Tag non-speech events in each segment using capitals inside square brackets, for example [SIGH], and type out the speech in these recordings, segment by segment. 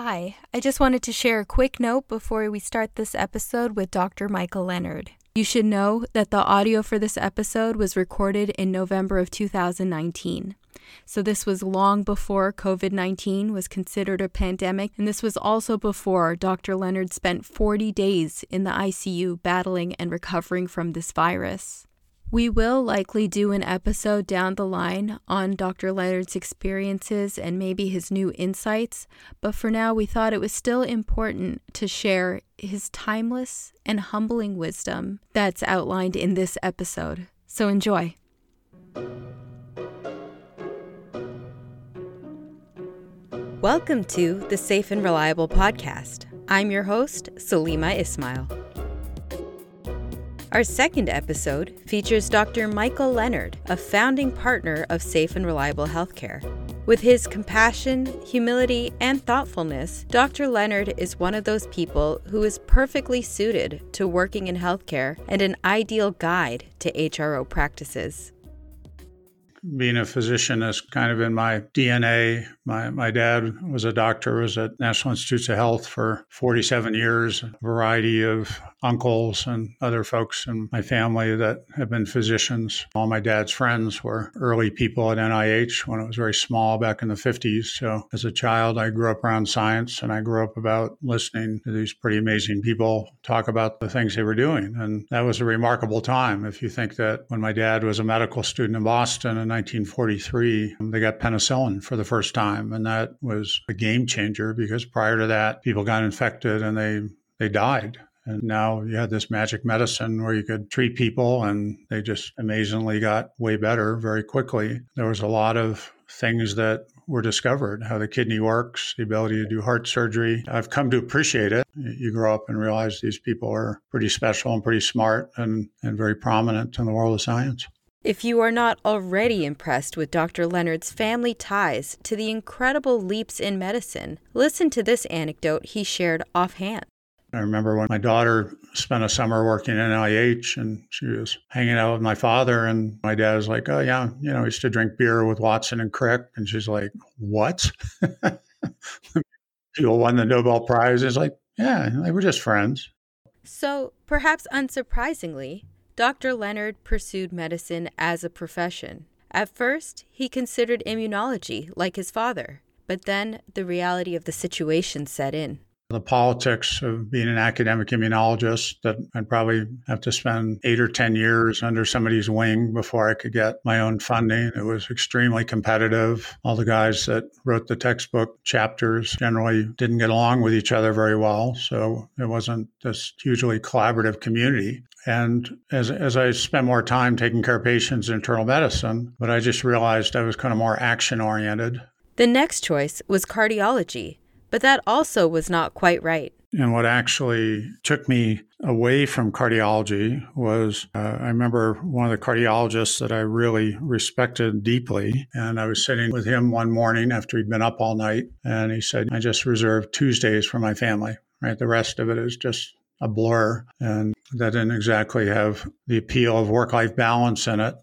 Hi, I just wanted to share a quick note before we start this episode with Dr. Michael Leonard. You should know that the audio for this episode was recorded in November of 2019. So, this was long before COVID 19 was considered a pandemic, and this was also before Dr. Leonard spent 40 days in the ICU battling and recovering from this virus. We will likely do an episode down the line on Dr. Leonard's experiences and maybe his new insights, but for now we thought it was still important to share his timeless and humbling wisdom that's outlined in this episode. So enjoy. Welcome to the Safe and Reliable Podcast. I'm your host, Salima Ismail. Our second episode features Dr. Michael Leonard, a founding partner of Safe and Reliable Healthcare. With his compassion, humility, and thoughtfulness, Dr. Leonard is one of those people who is perfectly suited to working in healthcare and an ideal guide to HRO practices being a physician is kind of in my DNA. My, my dad was a doctor, was at National Institutes of Health for 47 years, a variety of uncles and other folks in my family that have been physicians. All my dad's friends were early people at NIH when it was very small back in the 50s. So as a child, I grew up around science and I grew up about listening to these pretty amazing people talk about the things they were doing. And that was a remarkable time. If you think that when my dad was a medical student in Boston in 1943, they got penicillin for the first time. And that was a game changer because prior to that, people got infected and they, they died. And now you had this magic medicine where you could treat people and they just amazingly got way better very quickly. There was a lot of things that were discovered how the kidney works, the ability to do heart surgery. I've come to appreciate it. You grow up and realize these people are pretty special and pretty smart and, and very prominent in the world of science. If you are not already impressed with Dr. Leonard's family ties to the incredible leaps in medicine, listen to this anecdote he shared offhand. I remember when my daughter spent a summer working in NIH and she was hanging out with my father and my dad was like, Oh yeah, you know, I used to drink beer with Watson and Crick and she's like, What? [LAUGHS] People won the Nobel Prize. It's like, yeah, they were just friends. So perhaps unsurprisingly, Dr. Leonard pursued medicine as a profession. At first, he considered immunology like his father, but then the reality of the situation set in the politics of being an academic immunologist that I'd probably have to spend eight or 10 years under somebody's wing before I could get my own funding. It was extremely competitive. All the guys that wrote the textbook chapters generally didn't get along with each other very well. So it wasn't this hugely collaborative community. And as, as I spent more time taking care of patients in internal medicine, but I just realized I was kind of more action oriented. The next choice was cardiology but that also was not quite right. And what actually took me away from cardiology was uh, I remember one of the cardiologists that I really respected deeply. And I was sitting with him one morning after he'd been up all night. And he said, I just reserved Tuesdays for my family, right? The rest of it is just a blur. And that didn't exactly have the appeal of work life balance in it.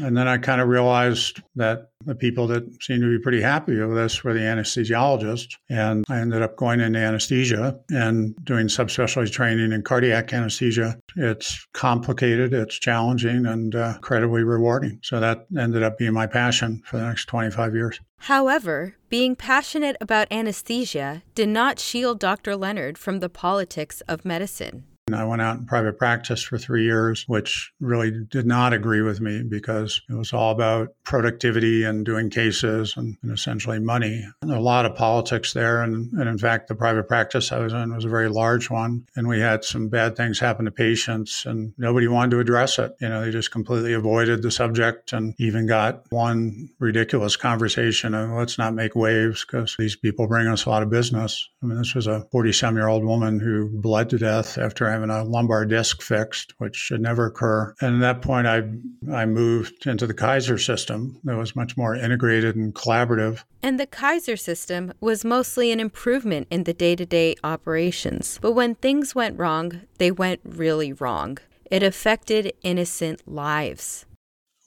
And then I kind of realized that the people that seemed to be pretty happy with this were the anesthesiologists. And I ended up going into anesthesia and doing subspecialty training in cardiac anesthesia. It's complicated, it's challenging, and uh, incredibly rewarding. So that ended up being my passion for the next 25 years. However, being passionate about anesthesia did not shield Dr. Leonard from the politics of medicine. I went out in private practice for three years, which really did not agree with me because it was all about productivity and doing cases and, and essentially money. And a lot of politics there. And, and in fact, the private practice I was in was a very large one. And we had some bad things happen to patients and nobody wanted to address it. You know, they just completely avoided the subject and even got one ridiculous conversation of let's not make waves because these people bring us a lot of business. I mean, this was a 40 some year old woman who bled to death after having a lumbar disc fixed, which should never occur. And at that point, I, I moved into the Kaiser system that was much more integrated and collaborative. And the Kaiser system was mostly an improvement in the day to day operations. But when things went wrong, they went really wrong. It affected innocent lives.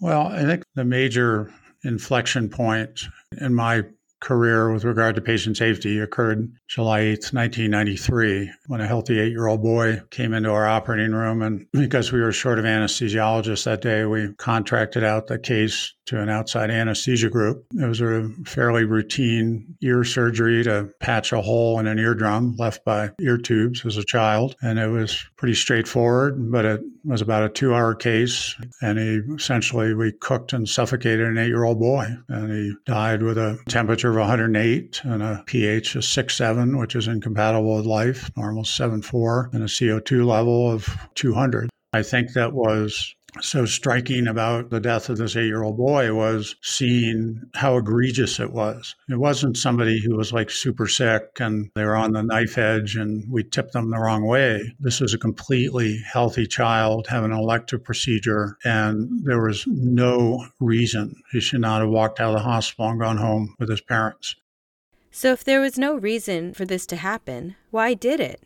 Well, I think the major inflection point in my career with regard to patient safety occurred July 8th, 1993, when a healthy eight year old boy came into our operating room. And because we were short of anesthesiologists that day, we contracted out the case to an outside anesthesia group. It was a fairly routine ear surgery to patch a hole in an eardrum left by ear tubes as a child. And it was pretty straightforward, but it was about a two hour case. And he essentially, we cooked and suffocated an eight year old boy. And he died with a temperature of 108 and a pH of 6.7, which is incompatible with life, normal 7.4, and a CO2 level of 200. I think that was so striking about the death of this eight year old boy was seeing how egregious it was. It wasn't somebody who was like super sick and they were on the knife edge and we tipped them the wrong way. This was a completely healthy child having an elective procedure, and there was no reason he should not have walked out of the hospital and gone home with his parents. So, if there was no reason for this to happen, why did it?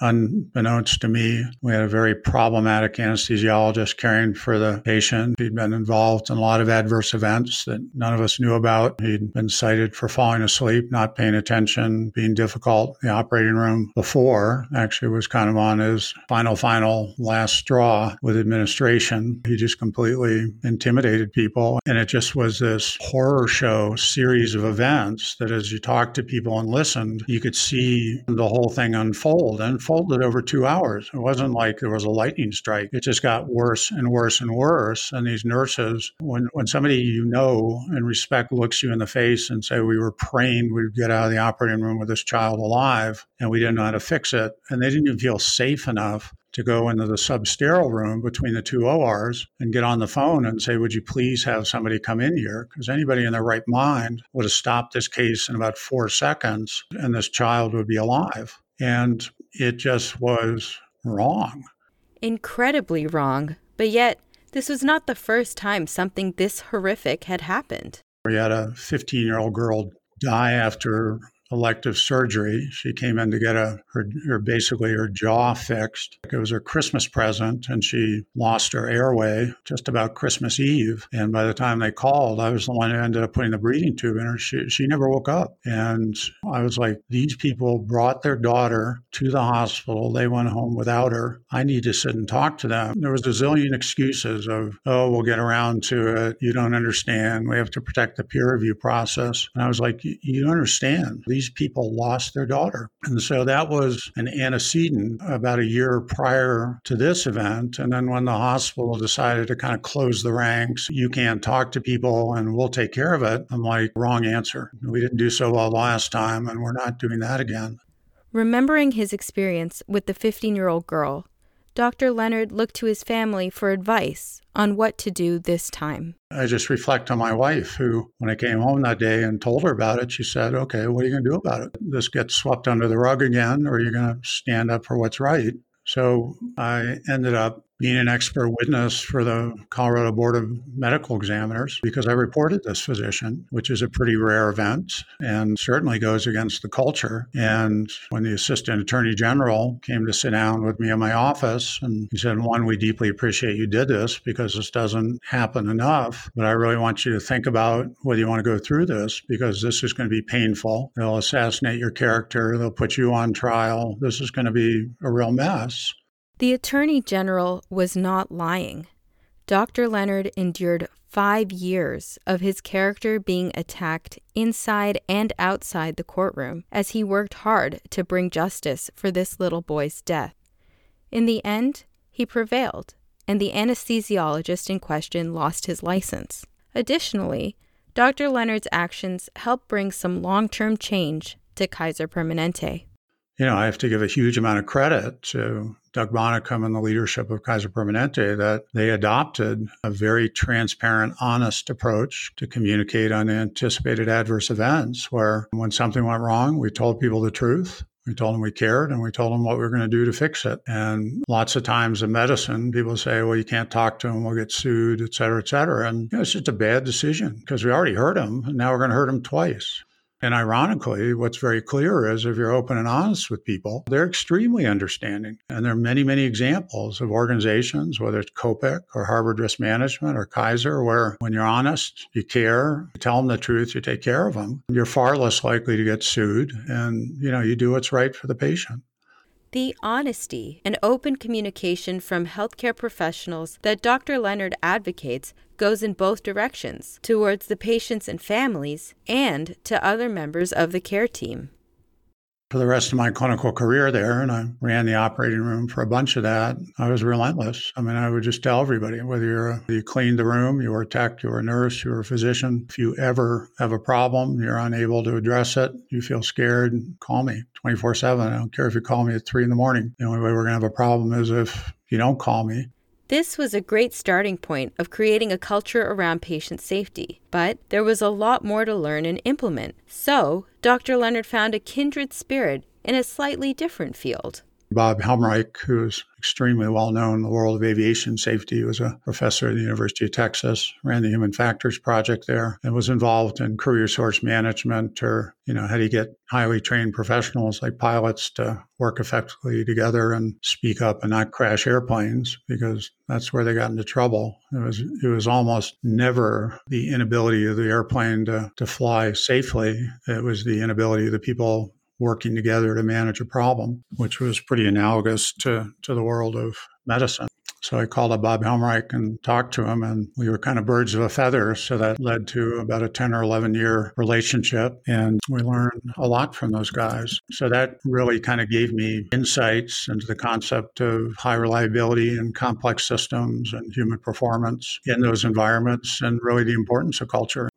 Unbeknownst to me, we had a very problematic anesthesiologist caring for the patient. He'd been involved in a lot of adverse events that none of us knew about. He'd been cited for falling asleep, not paying attention, being difficult in the operating room before. Actually, was kind of on his final, final last straw with administration. He just completely intimidated people. And it just was this horror show series of events that as you talked to people and listened, you could see the whole thing unfold. And unfolded over two hours. It wasn't like there was a lightning strike. It just got worse and worse and worse. And these nurses, when, when somebody you know and respect looks you in the face and say, we were praying we'd get out of the operating room with this child alive and we didn't know how to fix it. And they didn't even feel safe enough to go into the substerile room between the two ORs and get on the phone and say, Would you please have somebody come in here? Because anybody in their right mind would have stopped this case in about four seconds and this child would be alive. And it just was wrong. Incredibly wrong. But yet, this was not the first time something this horrific had happened. We had a 15 year old girl die after elective surgery. She came in to get a her, her, basically her jaw fixed. It was her Christmas present, and she lost her airway just about Christmas Eve. And by the time they called, I was the one who ended up putting the breathing tube in her. She she never woke up, and I was like, these people brought their daughter to the hospital. They went home without her. I need to sit and talk to them. There was a zillion excuses of, oh, we'll get around to it. You don't understand. We have to protect the peer review process. And I was like, you understand. These these people lost their daughter. And so that was an antecedent about a year prior to this event. And then when the hospital decided to kind of close the ranks, you can't talk to people and we'll take care of it. I'm like, wrong answer. We didn't do so well last time and we're not doing that again. Remembering his experience with the 15 year old girl, Dr. Leonard looked to his family for advice on what to do this time. I just reflect on my wife, who, when I came home that day and told her about it, she said, Okay, what are you going to do about it? This gets swept under the rug again, or you're going to stand up for what's right. So I ended up being an expert witness for the Colorado Board of Medical Examiners because I reported this physician, which is a pretty rare event and certainly goes against the culture. And when the Assistant Attorney General came to sit down with me in my office, and he said, One, we deeply appreciate you did this because this doesn't happen enough. But I really want you to think about whether you want to go through this because this is going to be painful. They'll assassinate your character, they'll put you on trial. This is going to be a real mess. The Attorney General was not lying. Dr. Leonard endured five years of his character being attacked inside and outside the courtroom as he worked hard to bring justice for this little boy's death. In the end, he prevailed, and the anesthesiologist in question lost his license. Additionally, Dr. Leonard's actions helped bring some long term change to Kaiser Permanente you know, I have to give a huge amount of credit to Doug Bonacum and the leadership of Kaiser Permanente that they adopted a very transparent, honest approach to communicate unanticipated adverse events. Where when something went wrong, we told people the truth. We told them we cared and we told them what we were going to do to fix it. And lots of times in medicine, people say, well, you can't talk to them, we'll get sued, et cetera, et cetera. And you know, it's just a bad decision because we already hurt them and now we're going to hurt them twice. And ironically, what's very clear is if you're open and honest with people, they're extremely understanding. And there are many, many examples of organizations, whether it's COPIC or Harvard Risk Management or Kaiser, where when you're honest, you care, you tell them the truth, you take care of them, you're far less likely to get sued and, you know, you do what's right for the patient. The honesty and open communication from healthcare professionals that Dr. Leonard advocates goes in both directions towards the patients and families and to other members of the care team for the rest of my clinical career there, and I ran the operating room for a bunch of that. I was relentless. I mean, I would just tell everybody whether you're you cleaned the room, you were a tech, you were a nurse, you were a physician. If you ever have a problem, you're unable to address it, you feel scared, call me 24 7. I don't care if you call me at three in the morning. The only way we're going to have a problem is if you don't call me. This was a great starting point of creating a culture around patient safety, but there was a lot more to learn and implement. So, Dr. Leonard found a kindred spirit in a slightly different field. Bob Helmreich, who's extremely well known in the world of aviation safety, was a professor at the University of Texas, ran the Human Factors Project there, and was involved in crew resource management or, you know, how do you get highly trained professionals like pilots to work effectively together and speak up and not crash airplanes because that's where they got into trouble. It was it was almost never the inability of the airplane to, to fly safely. It was the inability of the people working together to manage a problem, which was pretty analogous to, to the world of medicine. So I called up Bob Helmreich and talked to him, and we were kind of birds of a feather. So that led to about a 10 or 11 year relationship. And we learned a lot from those guys. So that really kind of gave me insights into the concept of high reliability and complex systems and human performance in those environments, and really the importance of culture.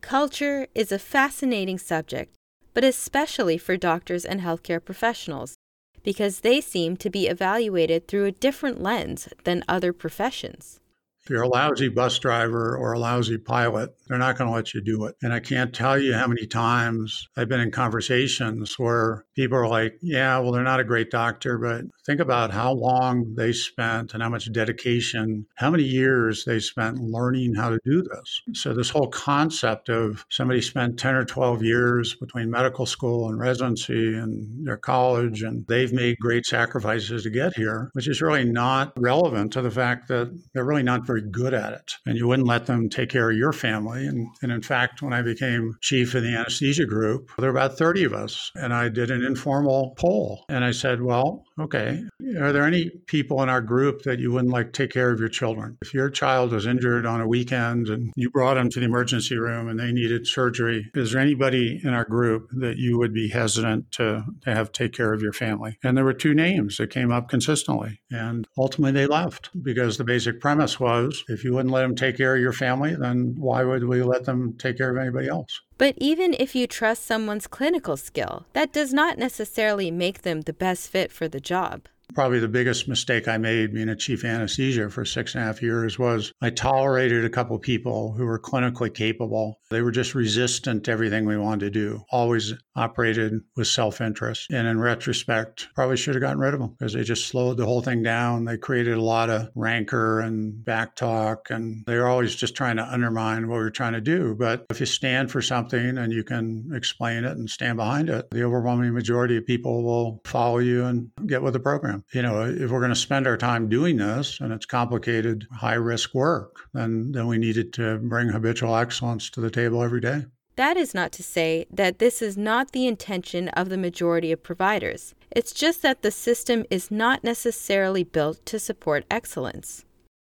Culture is a fascinating subject but especially for doctors and healthcare professionals, because they seem to be evaluated through a different lens than other professions. If you're a lousy bus driver or a lousy pilot, they're not going to let you do it. And I can't tell you how many times I've been in conversations where people are like, yeah, well, they're not a great doctor, but think about how long they spent and how much dedication, how many years they spent learning how to do this. So, this whole concept of somebody spent 10 or 12 years between medical school and residency and their college, and they've made great sacrifices to get here, which is really not relevant to the fact that they're really not very good at it. And you wouldn't let them take care of your family. And, and in fact, when I became chief of the anesthesia group, there were about 30 of us, and I did an informal poll. And I said, well, okay, are there any people in our group that you wouldn't like to take care of your children? If your child was injured on a weekend and you brought them to the emergency room and they needed surgery, is there anybody in our group that you would be hesitant to, to have take care of your family? And there were two names that came up consistently. And ultimately they left because the basic premise was if you wouldn't let them take care of your family, then why would we let them take care of anybody else? But even if you trust someone's clinical skill, that does not necessarily make them the best fit for the job. Probably the biggest mistake I made being a chief anesthesia for six and a half years was I tolerated a couple people who were clinically capable. They were just resistant to everything we wanted to do, always operated with self interest. And in retrospect, probably should have gotten rid of them because they just slowed the whole thing down. They created a lot of rancor and back talk, and they were always just trying to undermine what we were trying to do. But if you stand for something and you can explain it and stand behind it, the overwhelming majority of people will follow you and get with the program program. You know, if we're going to spend our time doing this and it's complicated, high risk work, then, then we needed to bring habitual excellence to the table every day. That is not to say that this is not the intention of the majority of providers. It's just that the system is not necessarily built to support excellence.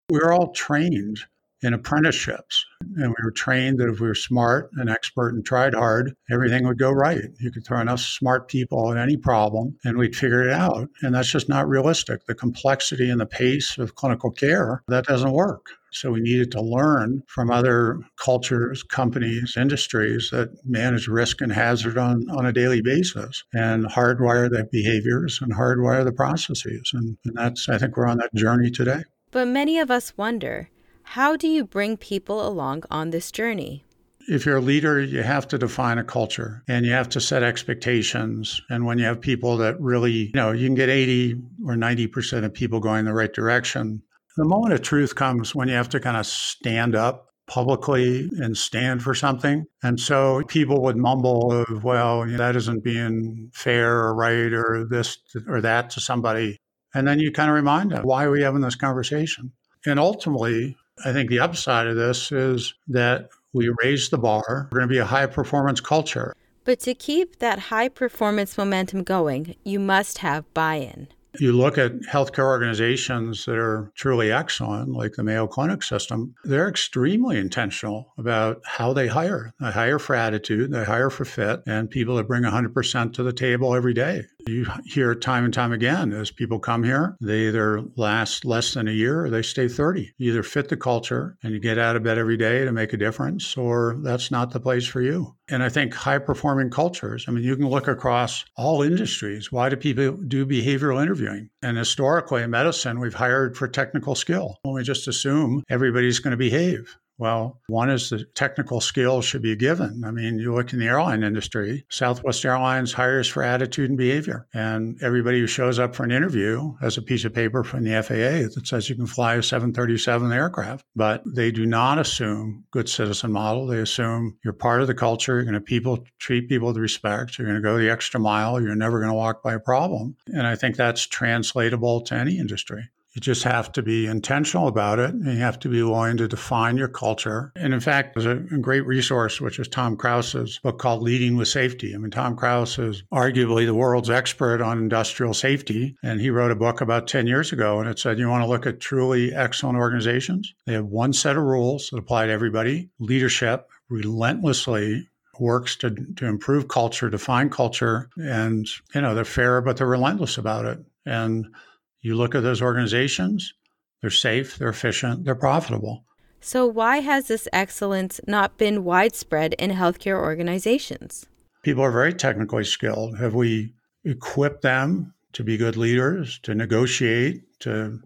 We're all trained in apprenticeships. And we were trained that if we were smart and expert and tried hard, everything would go right. You could throw enough smart people at any problem and we'd figure it out. And that's just not realistic. The complexity and the pace of clinical care, that doesn't work. So we needed to learn from other cultures, companies, industries that manage risk and hazard on, on a daily basis and hardwire the behaviors and hardwire the processes. And, and that's, I think we're on that journey today. But many of us wonder how do you bring people along on this journey? If you're a leader, you have to define a culture and you have to set expectations. And when you have people that really, you know, you can get 80 or 90% of people going the right direction. The moment of truth comes when you have to kind of stand up publicly and stand for something. And so people would mumble of, well, that isn't being fair or right or this or that to somebody. And then you kind of remind them, why are we having this conversation? And ultimately, I think the upside of this is that we raise the bar. We're going to be a high performance culture. But to keep that high performance momentum going, you must have buy in. You look at healthcare organizations that are truly excellent, like the Mayo Clinic system, they're extremely intentional about how they hire. They hire for attitude, they hire for fit, and people that bring 100% to the table every day. You hear time and time again as people come here, they either last less than a year or they stay 30. You either fit the culture and you get out of bed every day to make a difference, or that's not the place for you. And I think high performing cultures, I mean, you can look across all industries. Why do people do behavioral interviewing? And historically in medicine, we've hired for technical skill. When we just assume everybody's going to behave. Well, one is the technical skills should be given. I mean, you look in the airline industry, Southwest Airlines hires for attitude and behavior. And everybody who shows up for an interview has a piece of paper from the FAA that says you can fly a 737 aircraft. But they do not assume good citizen model. They assume you're part of the culture. You're going to people treat people with respect. You're going to go the extra mile. You're never going to walk by a problem. And I think that's translatable to any industry. You just have to be intentional about it and you have to be willing to define your culture. And in fact, there's a great resource, which is Tom Krause's book called Leading with Safety. I mean, Tom Krause is arguably the world's expert on industrial safety. And he wrote a book about 10 years ago and it said, you want to look at truly excellent organizations? They have one set of rules that apply to everybody. Leadership relentlessly works to, to improve culture, define culture, and you know they're fair, but they're relentless about it. And you look at those organizations, they're safe, they're efficient, they're profitable. So, why has this excellence not been widespread in healthcare organizations? People are very technically skilled. Have we equipped them to be good leaders, to negotiate, to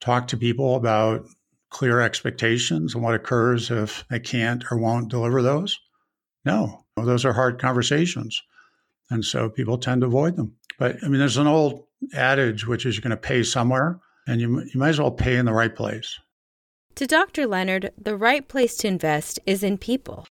talk to people about clear expectations and what occurs if they can't or won't deliver those? No, those are hard conversations. And so people tend to avoid them. But I mean, there's an old adage, which is you're going to pay somewhere, and you, you might as well pay in the right place. To Dr. Leonard, the right place to invest is in people.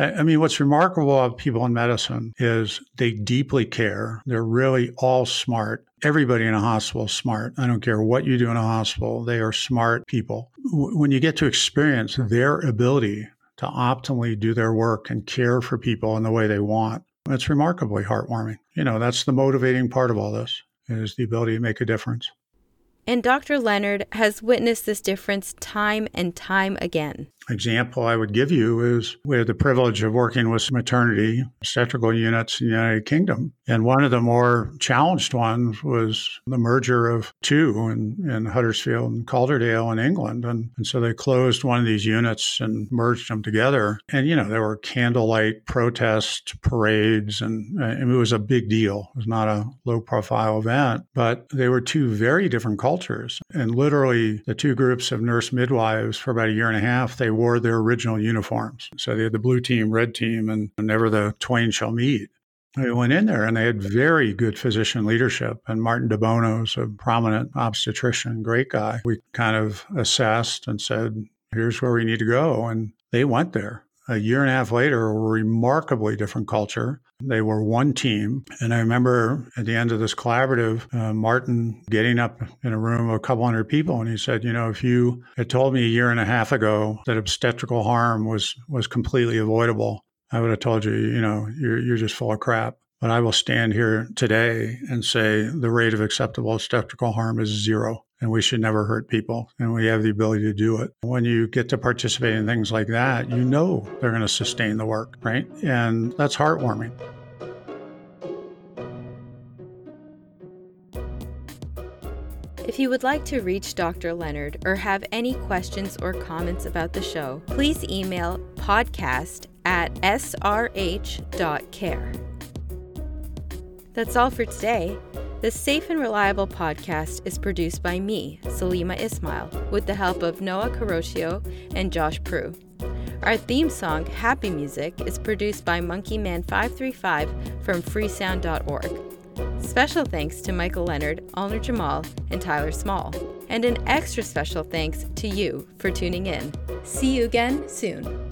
I mean, what's remarkable about people in medicine is they deeply care. They're really all smart. Everybody in a hospital is smart. I don't care what you do in a hospital, they are smart people. When you get to experience their ability to optimally do their work and care for people in the way they want, it's remarkably heartwarming. You know, that's the motivating part of all this is the ability to make a difference. And Dr. Leonard has witnessed this difference time and time again example I would give you is we had the privilege of working with maternity obstetrical units in the United Kingdom. And one of the more challenged ones was the merger of two in, in Huddersfield and Calderdale in England. And, and so they closed one of these units and merged them together. And, you know, there were candlelight protest parades, and, and it was a big deal. It was not a low profile event, but they were two very different cultures. And literally, the two groups of nurse midwives for about a year and a half, they wore their original uniforms. So they had the blue team, red team, and never the twain shall meet. They went in there and they had very good physician leadership. And Martin DeBono's a prominent obstetrician, great guy. We kind of assessed and said, here's where we need to go. And they went there a year and a half later, a remarkably different culture. They were one team. And I remember at the end of this collaborative, uh, Martin getting up in a room of a couple hundred people and he said, You know, if you had told me a year and a half ago that obstetrical harm was, was completely avoidable, I would have told you, you know, you're, you're just full of crap. But I will stand here today and say the rate of acceptable obstetrical harm is zero and we should never hurt people and we have the ability to do it. When you get to participate in things like that, you know they're going to sustain the work, right? And that's heartwarming. If you would like to reach Dr. Leonard or have any questions or comments about the show, please email podcast at srh.care. That's all for today. The Safe and Reliable podcast is produced by me, Salima Ismail, with the help of Noah Carocchio and Josh Prue. Our theme song, Happy Music, is produced by Monkeyman535 from freesound.org. Special thanks to Michael Leonard, Alner Jamal, and Tyler Small. And an extra special thanks to you for tuning in. See you again soon.